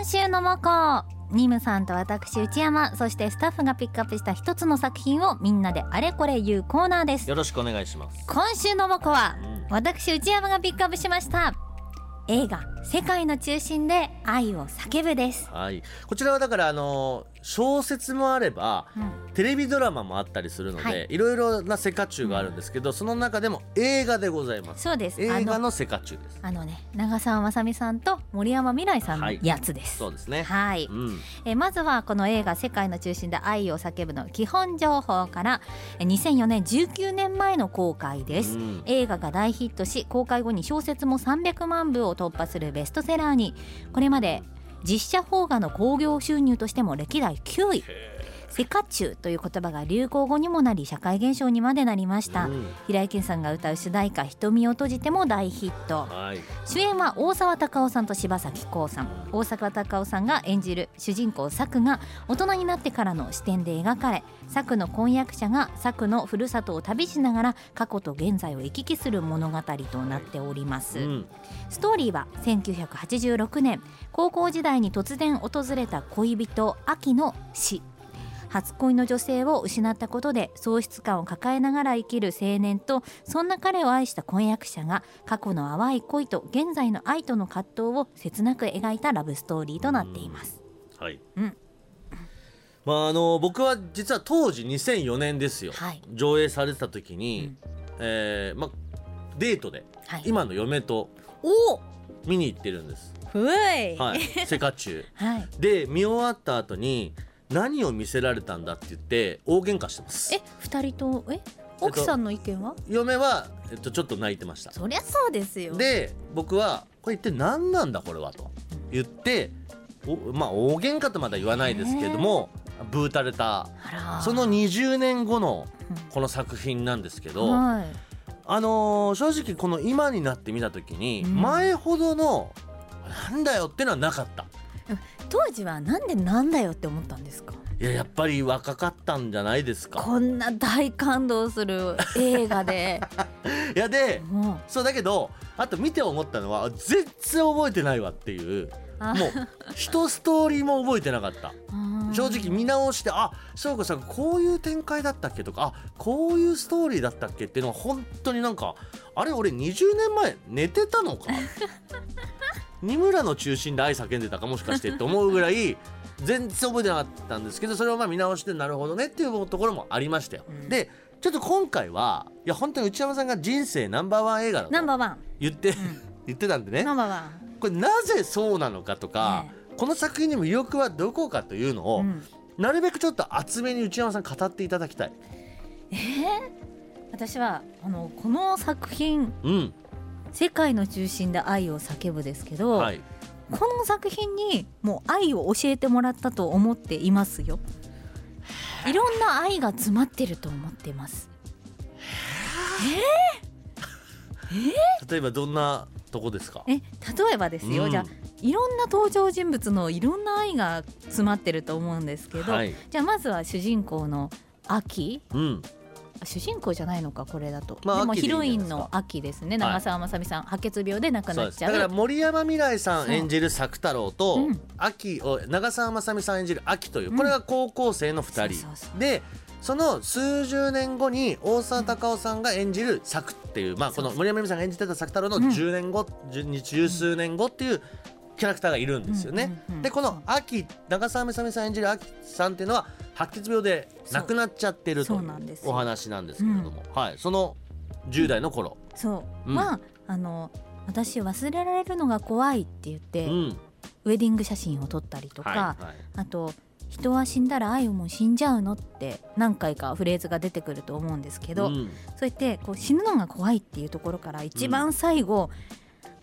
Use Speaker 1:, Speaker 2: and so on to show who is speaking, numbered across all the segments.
Speaker 1: 今週のモコニムさんと私内山そしてスタッフがピックアップした一つの作品をみんなであれこれ言うコーナーです。
Speaker 2: よろしくお願いします。
Speaker 1: 今週のモコは
Speaker 2: うん。
Speaker 1: 私内山がピックアップしました。映画世界の中心で愛を叫ぶです、
Speaker 2: はい。こちらはだからあの小説もあれば
Speaker 1: うん。
Speaker 2: テレビドラマもあったりするので、
Speaker 1: はい。
Speaker 2: い、ろいろなセカチュウがあるんですけど、その中でも映画でございます。
Speaker 1: そうです。
Speaker 2: 映画のセカチです。
Speaker 1: あのね長澤まさみさんと森山未来さんのやつです、
Speaker 2: そうですね。
Speaker 1: はい、
Speaker 2: うん。
Speaker 1: えーまずはこの映画「世界の中心で愛を叫ぶ」の基本情報からえー2004年19年前の公開です、
Speaker 2: うん。
Speaker 1: 映画が大ヒットし公開後に小説も300万部を突破するベストセラーに。これまで実写邦画の興行収入としても歴代9位。セカチュウという言葉が流行語にもなり社会現象にまでなりました、
Speaker 2: うん。
Speaker 1: 平井堅さんが歌う主題歌「瞳を閉じて」も大ヒット。
Speaker 2: はい。
Speaker 1: 主演は大沢たかおさんと柴咲コウさん。大沢たかおさんが演じる主人公サクが大人になってからの視点で描かれサクの婚約者がサクのふるさとを旅しながら過去と現在を行き来する物語となっております、
Speaker 2: うん。
Speaker 1: ストーリーは1986年。高校時代に突然訪れた恋人秋の死初恋の女性を失ったことで喪失感を抱えながら生きる青年とそんな彼を愛した婚約者が過去の淡い恋と現在の愛との葛藤を切なく描いたラブストーリーとなっています。
Speaker 2: はい、
Speaker 1: うん。
Speaker 2: まああの僕は実は当時2004年ですよ、
Speaker 1: はい。
Speaker 2: 上映されてた時に、えーまあデートで
Speaker 1: はい、
Speaker 2: 今の嫁と
Speaker 1: お！
Speaker 2: 見に行ってるんです、
Speaker 1: ふい。
Speaker 2: はい、セカチュウ。
Speaker 1: はい、
Speaker 2: で見終わった後に何を見せられたんだって言って大喧嘩してます。
Speaker 1: え二人とえ？奥さんの意見は、
Speaker 2: 嫁は、えっと、ちょっと泣いてました。
Speaker 1: そりゃそうですよ。
Speaker 2: で僕は「これ一体何なんだこれは」と。言っておまあ大喧嘩とまでは言わないですけどもブーたれた。その20年後の
Speaker 1: うん。
Speaker 2: この作品なんですけど、
Speaker 1: はい。
Speaker 2: あのー正直この今になって見た時に
Speaker 1: うん。
Speaker 2: 前ほどの「なんだよ」ってのはなかった。
Speaker 1: 当時はなんでなんだよって思ったんですか？
Speaker 2: いややっぱり若かったんじゃないですか？
Speaker 1: こんな大感動する映画で。
Speaker 2: いやで
Speaker 1: もう
Speaker 2: そうだけどあと見て思ったのは全然覚えてないわっていう。
Speaker 1: あ。
Speaker 2: もう一ストーリーも覚えてなかった。正直見直してあそうかそうかこういう展開だったっけとかあこういうストーリーだったっけっていうのは本当になんかあれ俺20年前寝てたのか？二村の中心で愛叫んでたかもしかしてって思うぐらい 全然覚えてなかったんですけどそれをまあ見直してなるほどねっていうところもありましたよ、
Speaker 1: うん。
Speaker 2: でちょっと今回はいや本当に内山さんが人生ナンバーワン映画だと
Speaker 1: ナンバーワン、
Speaker 2: 言って、
Speaker 1: ん。
Speaker 2: 言ってたんでね。
Speaker 1: ナンバーワン。
Speaker 2: これなぜそうなのかとか、
Speaker 1: ね
Speaker 2: この作品の魅力はどこかというのを、
Speaker 1: うん。
Speaker 2: なるべくちょっと厚めに内山さん語っていただきたい。
Speaker 1: えー私はあのこの作品
Speaker 2: うん、「
Speaker 1: 世界の中心で愛を叫ぶ」ですけど、
Speaker 2: はい。
Speaker 1: この作品にもう愛を教えてもらったと思っていますよ。いろんな愛が詰まってると思っています。
Speaker 2: 例えばどんなとこですか？
Speaker 1: え例えばですよ、
Speaker 2: うん。
Speaker 1: じゃあいろんな登場人物のいろんな愛が詰まってると思うんですけど、
Speaker 2: はい。
Speaker 1: じゃあまずは主人公の秋
Speaker 2: うん。
Speaker 1: あ主人公じゃないのかこれだと、
Speaker 2: まあ
Speaker 1: でもヒロインの秋ですね。
Speaker 2: はい。
Speaker 1: 長澤まさみさん、白血病で亡く。なっちゃう。
Speaker 2: だから森山未來さん演じる作太郎と、
Speaker 1: うん。
Speaker 2: 秋を長澤まさみさん演じる秋というこれが高校生の二人、で。その数十年後に大沢たかおさんが演じる作っていう、まあこの森山未來さんが演じてた作太郎の
Speaker 1: うん
Speaker 2: 10年後、十十数年後っていうキャラクターがいるんですよね。
Speaker 1: うんうんうん
Speaker 2: でこの秋長澤まさみさん演じる秋さんっていうのは白血病で亡くなっちゃってると
Speaker 1: そ
Speaker 2: いうう。
Speaker 1: なんですよ。
Speaker 2: お話なんですけれども、はい、その10代の頃、
Speaker 1: そう、
Speaker 2: うん。
Speaker 1: まああの私忘れられるのが怖いって言って、
Speaker 2: うん。
Speaker 1: ウェディング写真を撮ったりとか、
Speaker 2: はいはい。
Speaker 1: あと人は死んだら愛も死んじゃうのって何回かフレーズが出てくると思うんですけど、
Speaker 2: うん。
Speaker 1: そうやってこう死ぬのが怖いっていうところから一番最後、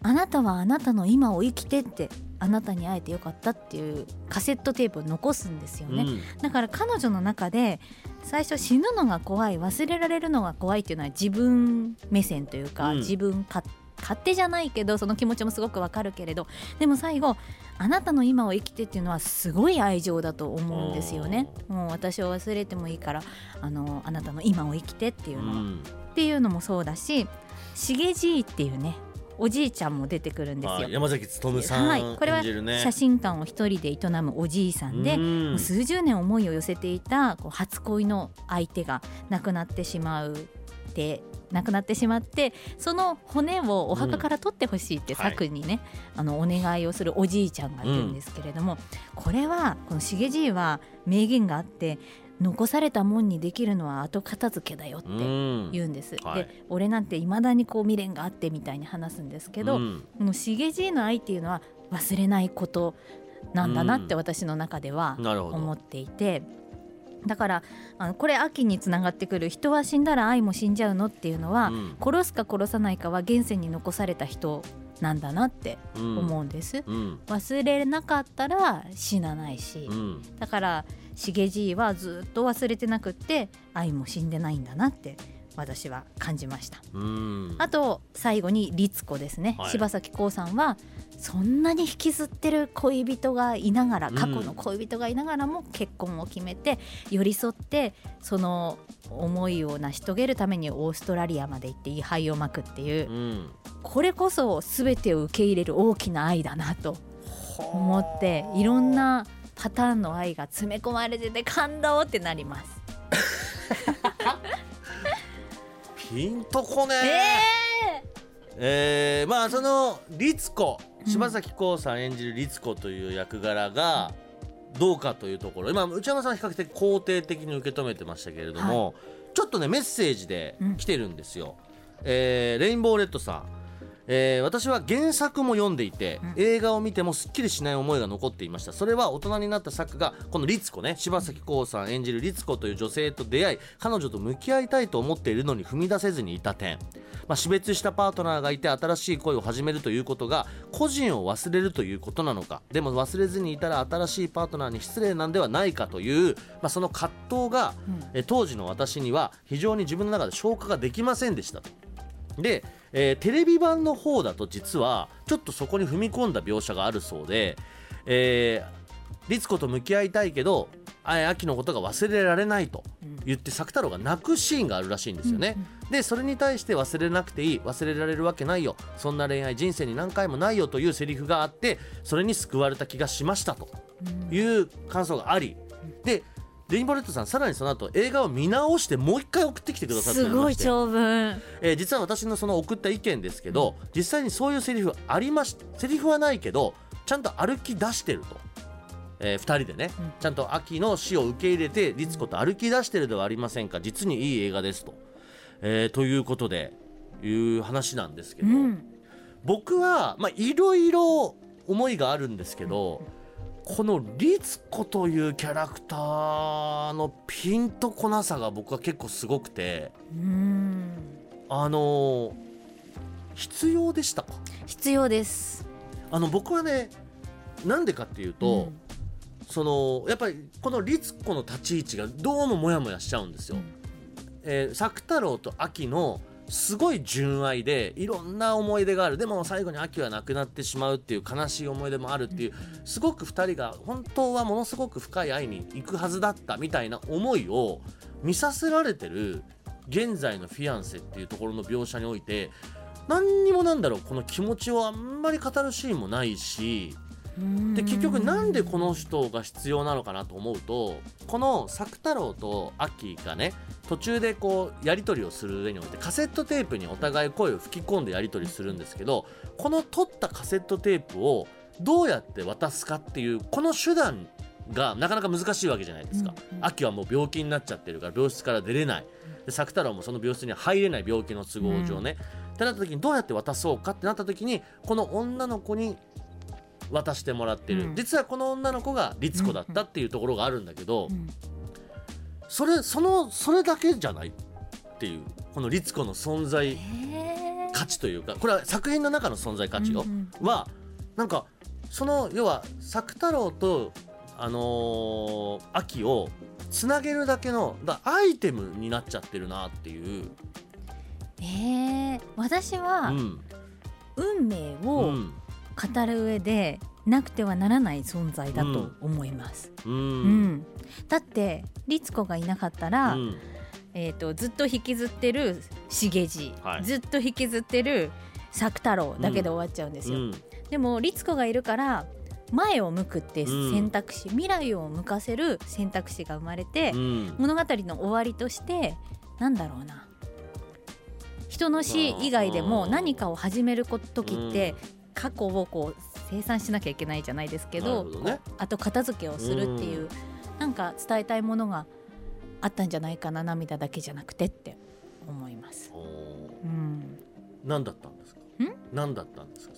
Speaker 1: あなたはあなたの今を生きてってあなたに会えてよかったっていうカセットテープを残すんですよね、
Speaker 2: うん。
Speaker 1: だから彼女の中で最初死ぬのが怖い忘れられるのが怖いっていうのは自分目線というか、
Speaker 2: うん。
Speaker 1: 自分か勝手じゃないけどその気持ちもすごくわかるけれどでも最後あなたの今を生きてっていうのはすごい愛情だと思うんですよね。もう私を忘れてもいいからあのあなたの今を生きてっていうのは、
Speaker 2: うん。
Speaker 1: っていうのもそうだし「しげじい」っていうねおじいちゃんも出てくるんですよ。
Speaker 2: はい。山崎努さん
Speaker 1: はい、これは写真館を一人で営むおじいさんで、
Speaker 2: うん。
Speaker 1: 数十年思いを寄せていたこう初恋の相手が亡くなってしまうで亡くなってしまってその骨をお墓から取ってほしいって
Speaker 2: うん。はい。
Speaker 1: 策にね、あのお願いをするおじいちゃんがいるんですけれども、これはこの重じいは名言があって残されたもんにできるのは後片付けだよって
Speaker 2: うん。
Speaker 1: 言うんです。
Speaker 2: はい。
Speaker 1: で俺なんていまだにこう未練があってみたいに話すんですけど、
Speaker 2: うん。
Speaker 1: この重じいの愛っていうのは忘れないことなんだなって私の中では思っていて。だからあのこれ秋につながってくる人は死んだら愛も死んじゃうのっていうのは、
Speaker 2: うん。
Speaker 1: 殺すか殺さないかは現世に残された人なんだなって
Speaker 2: うん。
Speaker 1: 思うんです、
Speaker 2: うん。
Speaker 1: 忘れなかったら死なないし、
Speaker 2: うん。
Speaker 1: だから重じいはずっと忘れてなくって愛も死んでないんだなって私は感じました。
Speaker 2: うん。
Speaker 1: あと最後に律子ですね、
Speaker 2: はい。
Speaker 1: 柴咲コウさんはそんなに引きずってる恋人がいながら
Speaker 2: うん。
Speaker 1: 過去の恋人がいながらも結婚を決めて寄り添ってその思いを成し遂げるためにオーストラリアまで行って位牌を巻くっていう
Speaker 2: うん。
Speaker 1: これこそ全てを受け入れる大きな愛だなと思っていろんなパターンの愛が詰め込まれてて感動ってなります。
Speaker 2: ピンとこね。
Speaker 1: え
Speaker 2: えーまあその律子。
Speaker 1: うん。
Speaker 2: 柴咲コウさん演じる律子という役柄がどうかというところ。今内山さんは比較的肯定的に受け止めてましたけれども、ちょっとねメッセージで来てるんですよ、えーレインボーレッドさんえー私は原作も読んでいて、
Speaker 1: うん。
Speaker 2: 映画を見てもすっきりしない思いが残っていました。それは大人になった作がこの律子ね柴咲コウさん演じる律子という女性と出会い彼女と向き合いたいと思っているのに踏み出せずにいた点、まあ、死別したパートナーがいて新しい恋を始めるということが個人を忘れるということなのか。でも忘れずにいたら新しいパートナーに失礼なんではないかという、まあ、その葛藤が、
Speaker 1: うん。
Speaker 2: え当時の私には非常に自分の中で消化ができませんでしたと。で、えーテレビ版の方だと実はちょっとそこに踏み込んだ描写があるそうで、えー、律子と向き合いたいけどあ秋のことが忘れられないと
Speaker 1: うん
Speaker 2: 言って作太郎が泣くシーンがあるらしいんですよね。でそれに対して忘れなくていい忘れられるわけないよ。そんな恋愛人生に何回もないよというセリフがあってそれに救われた気がしましたと
Speaker 1: うん。
Speaker 2: いう感想があり。でレインボーレッドさんさらにその後映画を見直してもう一回送ってきてくださってお
Speaker 1: すごい長文。
Speaker 2: えー実は私のその送った意見ですけど、実際にそういうセリフありましセリフはないけどちゃんと歩き出してると、え2人でね、
Speaker 1: うん。
Speaker 2: ちゃんと秋の死を受け入れて律子と歩き出してるではありませんか。実にいい映画ですと、えーということでいう話なんですけど、
Speaker 1: うん。
Speaker 2: 僕はまあいろいろ思いがあるんですけど、この律子というキャラクターのピンとこなさが僕は結構すごくて。
Speaker 1: うん
Speaker 2: あのー必要でしたか？
Speaker 1: 必要です
Speaker 2: あの僕はねなんでかっていうと、そのやっぱりこの律子の立ち位置がどうもモヤモヤしちゃうんですよ。えー作太郎と秋のすごい純愛でいろんな思い出がある。でも最後に秋は亡くなってしまうっていう悲しい思い出もあるっていうすごく2人が本当はものすごく深い愛に行くはずだったみたいな思いを見させられてる現在のフィアンセっていうところの描写において何にもなんだろうこの気持ちをあんまり語るシーンもないしで結局なんでこの人が必要なのかなと思うとこの作太郎とアッキーがね途中でこうやり取りをする上においてカセットテープにお互い声を吹き込んでやり取りするんですけどこの取ったカセットテープをどうやって渡すかっていうこの手段がなかなか難しいわけじゃないですか。
Speaker 1: うんうん
Speaker 2: アッキーはもう病気になっちゃってるから病室から出れない。で作太郎もその病室に入れない病気の都合上ね、ってなった時にどうやって渡そうかってなった時にこの女の子に渡してもらってる、
Speaker 1: うん。
Speaker 2: 実はこの女の子が律子だったっていうところがあるんだけど、
Speaker 1: うん
Speaker 2: それそのそれだけじゃないっていうこの律子の存在価値というかこれは作品の中の存在価値よ、
Speaker 1: うん
Speaker 2: はなんかその要は作太郎とあのー秋をつなげるだけのだアイテムになっちゃってるなっていう、
Speaker 1: えー私は
Speaker 2: うん。
Speaker 1: 運命
Speaker 2: う
Speaker 1: を
Speaker 2: ん。
Speaker 1: 語る上でなくてはならない存在だと思います。
Speaker 2: う
Speaker 1: うん。んだって律子がいなかったら、
Speaker 2: うん。
Speaker 1: えー、とずっと引きずってる重地、
Speaker 2: はい。
Speaker 1: ずっと引きずってる作太郎だけで終わっちゃうんですよ、
Speaker 2: うん。
Speaker 1: でも律子がいるから前を向くって選択肢、未来を向かせる選択肢が生まれて、
Speaker 2: うん。
Speaker 1: 物語の終わりとしてなんだろうな。人の死以外でも何かを始める時って過去をこう清算しなきゃいけないじゃないですけど
Speaker 2: ね。
Speaker 1: あと片付けをするっていう、なんか伝えたいものがあったんじゃないかな涙だけじゃなくてって思います。うん、
Speaker 2: 何だったんですか？
Speaker 1: ん？
Speaker 2: 何だったんですか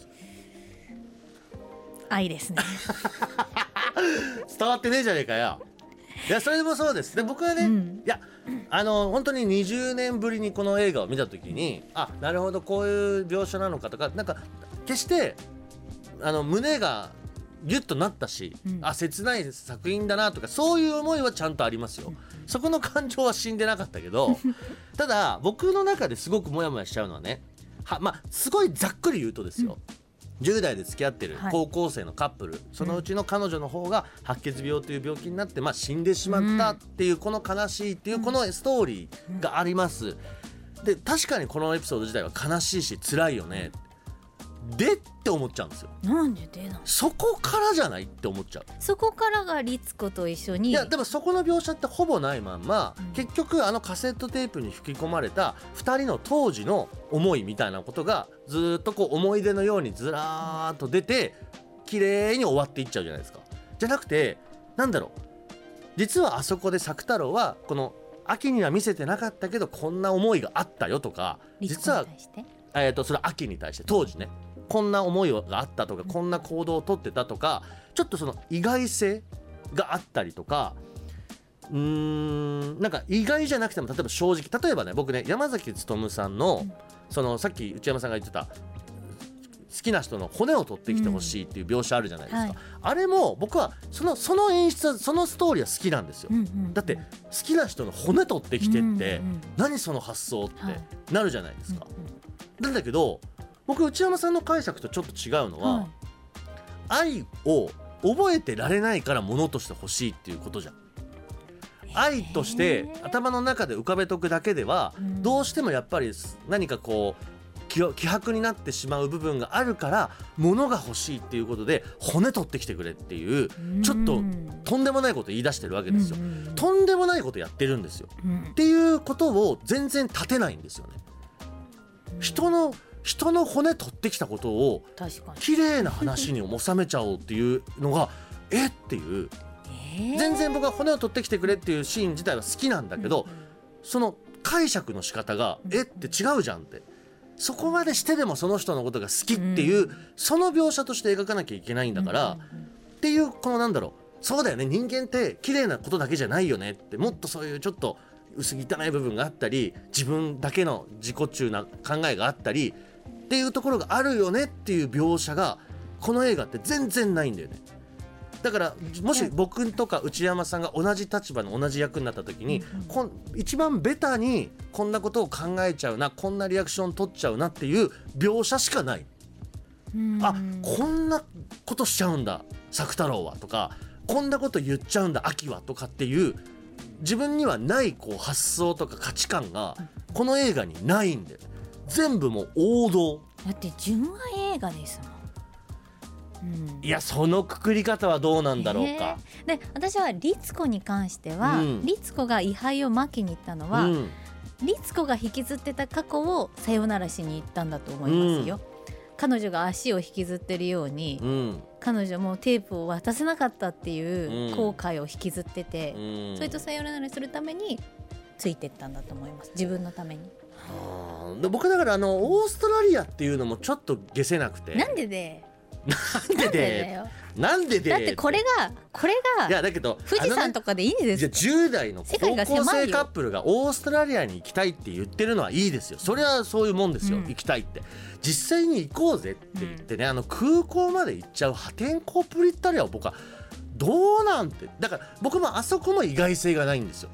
Speaker 1: 愛ですね。
Speaker 2: 伝わってねえじゃねえかよ。いやそれでもそうです。で僕はね、
Speaker 1: うん。
Speaker 2: いやあの本当に20年ぶりにこの映画を見た時にあなるほどこういう描写なのかとかなんか決してあの胸がギュッとなったし、
Speaker 1: うん。
Speaker 2: あ切ない作品だなとかそういう思いはちゃんとありますよ、そこの感情は死んでなかったけど ただ僕の中ですごくモヤモヤしちゃうのはねはまあすごいざっくり言うとですよ、10代で付き合ってる
Speaker 1: はい。
Speaker 2: 高校生のカップル、そのうちの彼女の方が白血病という病気になって、まあ、死んでしまったっていうこの悲しいっていうこのストーリーがあります。で確かにこのエピソード自体は悲しいし辛いよね。でって思っちゃうんですよ。
Speaker 1: なんででな
Speaker 2: そこからじゃないって思っちゃう。
Speaker 1: そこからが律子と一緒に
Speaker 2: いやでもそこの描写ってほぼないまんま、
Speaker 1: うん
Speaker 2: 結局あのカセットテープに吹き込まれた2人の当時の思いみたいなことがずーっとこう思い出のようにずらーっと出て綺麗に終わっていっちゃうじゃないですか。じゃなくてなんだろう実はあそこで作太郎はこの秋には見せてなかったけどこんな思いがあったよとか実はえー、とそれは秋に対して当時ねこんな思いがあったとかこんな行動をとってたとかちょっとその意外性があったりとかうーんなんか意外じゃなくても例えば正直例えばね僕ね山崎努さんの
Speaker 1: うん
Speaker 2: そのさっき内山さんが言ってた好きな人の骨を取ってきてほしいっていう描写あるじゃないですか、
Speaker 1: はい
Speaker 2: あれも僕はそのその演出はそのストーリーは好きなんですよ、
Speaker 1: うんうん
Speaker 2: だって好きな人の骨取ってきてって、
Speaker 1: うんうん
Speaker 2: 何その発想って
Speaker 1: はい。
Speaker 2: なるじゃないですか、
Speaker 1: うん。
Speaker 2: なんだけど僕内山さんの解釈とちょっと違うのは、
Speaker 1: はい
Speaker 2: 愛を覚えてられないから物として欲しいっていうことじゃん。愛として頭の中で浮かべとくだけでは、
Speaker 1: うん
Speaker 2: どうしてもやっぱり何かこう気気迫になってしまう部分があるから物が欲しいっていうことで骨取ってきてくれっていうちょっととんでもないこと言い出してるわけですよ。とんでもないことやってるんですよ。
Speaker 1: うん
Speaker 2: っていうことを全然立てないんですよね。人の人の骨取ってきたことを綺麗な話に収めちゃおうっていうのが えっていう。全然僕は骨を取ってきてくれっていうシーン自体は好きなんだけど、その解釈の仕方がえって違うじゃんって。そこまでしてでもその人のことが好きっていう、
Speaker 1: う
Speaker 2: その描写として描かなきゃいけないんだから、っていうこのなんだろう。そうだよね。人間って綺麗なことだけじゃないよねってもっとそういうちょっと薄汚い部分があったり自分だけの自己中な考えがあったりっていうところがあるよねっていう描写がこの映画って全然ないんだよね。だからもし僕とか内山さんが同じ立場の同じ役になった時に、こん一番ベタにこんなことを考えちゃうなこんなリアクション取っちゃうなっていう描写しかない。
Speaker 1: うん
Speaker 2: あこんなことしちゃうんだ作太郎はとかこんなこと言っちゃうんだ秋はとかっていう自分にはないこう発想とか価値観がこの映画にないんだよ。全部もう王道。
Speaker 1: だって純愛映画ですもん、うん、
Speaker 2: いやそのくくり方はどうなんだろうか、
Speaker 1: えー。で私は律子に関しては、
Speaker 2: うん。
Speaker 1: 律子が位牌を巻きに行ったのは、
Speaker 2: うん。
Speaker 1: 律子が引きずってた過去をさよならしに行ったんだと思いますよ、彼女が足を引きずってるように、
Speaker 2: うん
Speaker 1: 彼女もテープを渡せなかったっていう
Speaker 2: うん。
Speaker 1: 後悔を引きずってて、
Speaker 2: うん。
Speaker 1: それとさよならするためについてったんだと思います。自分のために。
Speaker 2: あー。で僕だからあのオーストラリアっていうのもちょっと消せなくて。
Speaker 1: なんでで？
Speaker 2: なんで
Speaker 1: で？
Speaker 2: なんでで
Speaker 1: だってこれがこれ
Speaker 2: い
Speaker 1: が
Speaker 2: やだけど
Speaker 1: 富士山とかでいいんで
Speaker 2: じゃあ
Speaker 1: す
Speaker 2: 10代の高校生カップルがオーストラリアに行きたいって言ってるのはいいですよ。それはそういうもんですよ、
Speaker 1: うん。
Speaker 2: 行きたいって実際に行こうぜって言ってね、あの空港まで行っちゃう破天荒プリッタリアを僕はどうなんてだから僕もあそこも意外性がないんですよ。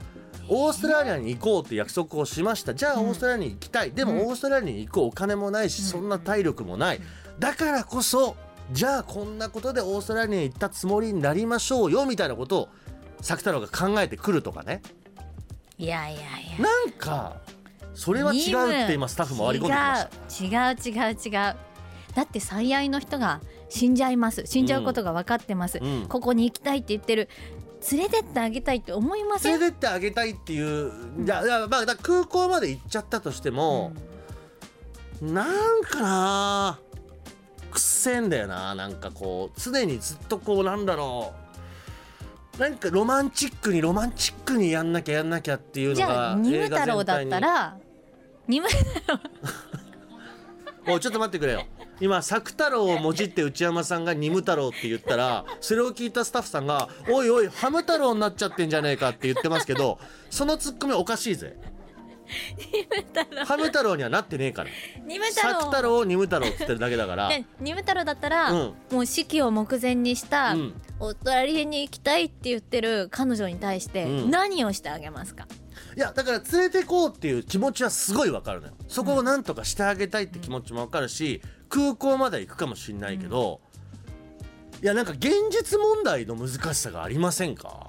Speaker 2: オーストラリアに行こうって約束をしました。じゃあ
Speaker 1: うん
Speaker 2: オーストラリアに行きたい、でも
Speaker 1: うん。
Speaker 2: オーストラリアに行くお金もないし、
Speaker 1: うん。
Speaker 2: そんな体力もない。だからこそじゃあこんなことでオーストラリアに行ったつもりになりましょうよみたいなことを作太郎が考えてくるとかね。
Speaker 1: いやいやいや。
Speaker 2: なんかそれは違うって今スタッフも割り込んできました。
Speaker 1: 違う違う違う違う。だって最愛の人が死んじゃいます。死んじゃうことが分かってます、
Speaker 2: うん。
Speaker 1: ここに行きたいって言ってる。連れてってあげたいって思いません？
Speaker 2: 連れてってあげたいっていういやいやまあ空港まで行っちゃったとしても、なんかなくっせえんだよな。なんかこう常にずっとこうなんだろう。なんかロマンチックにロマンチックにやんなきゃやんなきゃっていうの
Speaker 1: じゃ
Speaker 2: が
Speaker 1: あニ太郎だったらニ ム
Speaker 2: おいちょっと待ってくれよ。今作太郎をもじって内山さんがニム太郎って言ったらそれを聞いたスタッフさんが「おいおいハム太郎になっちゃってんじゃねえか」って言ってますけどそのツッコミおかしいぜ。ハム太郎にはなってねえから。
Speaker 1: ニム太郎。
Speaker 2: 作太郎をニム太郎って言ってるだけだから。
Speaker 1: でニム太郎だったら、
Speaker 2: うん。
Speaker 1: もう式を目前にした、
Speaker 2: うん。
Speaker 1: お隣に行きたいって言ってる彼女に対して
Speaker 2: うん。
Speaker 1: 何をしてあげますか、
Speaker 2: いやだから連れてこうっていう気持ちはすごいわかるのよ。そこをなんとかしてあげたいって気持ちもわかるし空港まで行くかもしんないけど、いやなんか現実問題の難しさがありませんか？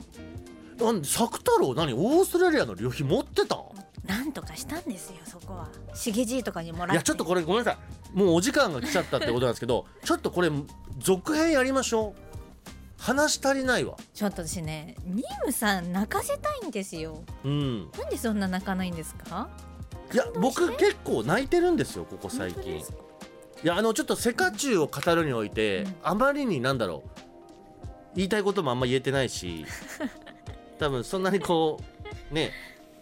Speaker 2: なんで作太郎何オーストラリアの旅費持ってたん？
Speaker 1: なんとかしたんですよそこは。しげじいとかにもらって。
Speaker 2: いやちょっとこれごめんなさい。もうお時間が来ちゃったってことなんですけど ちょっとこれ続編やりましょう話足りないわ。
Speaker 1: ちょっと私ねニムさん泣かせたいんですよ。
Speaker 2: うん。
Speaker 1: なんでそんな泣かないんですか？
Speaker 2: いや僕結構泣いてるんですよここ最近。いやあのちょっとセカチュウを語るにおいて、
Speaker 1: うん。
Speaker 2: あまりになんだろう。言いたいこともあんま言えてないし 多分そんなにこうね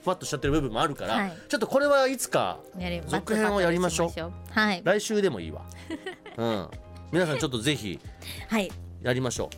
Speaker 2: ふわっとしちゃってる部分もあるから、
Speaker 1: はい。
Speaker 2: ちょっとこれはいつか続編をやりましょう。
Speaker 1: はい。
Speaker 2: 来週でもいいわ。うん。皆さんちょっとぜひ
Speaker 1: はい。
Speaker 2: やりましょ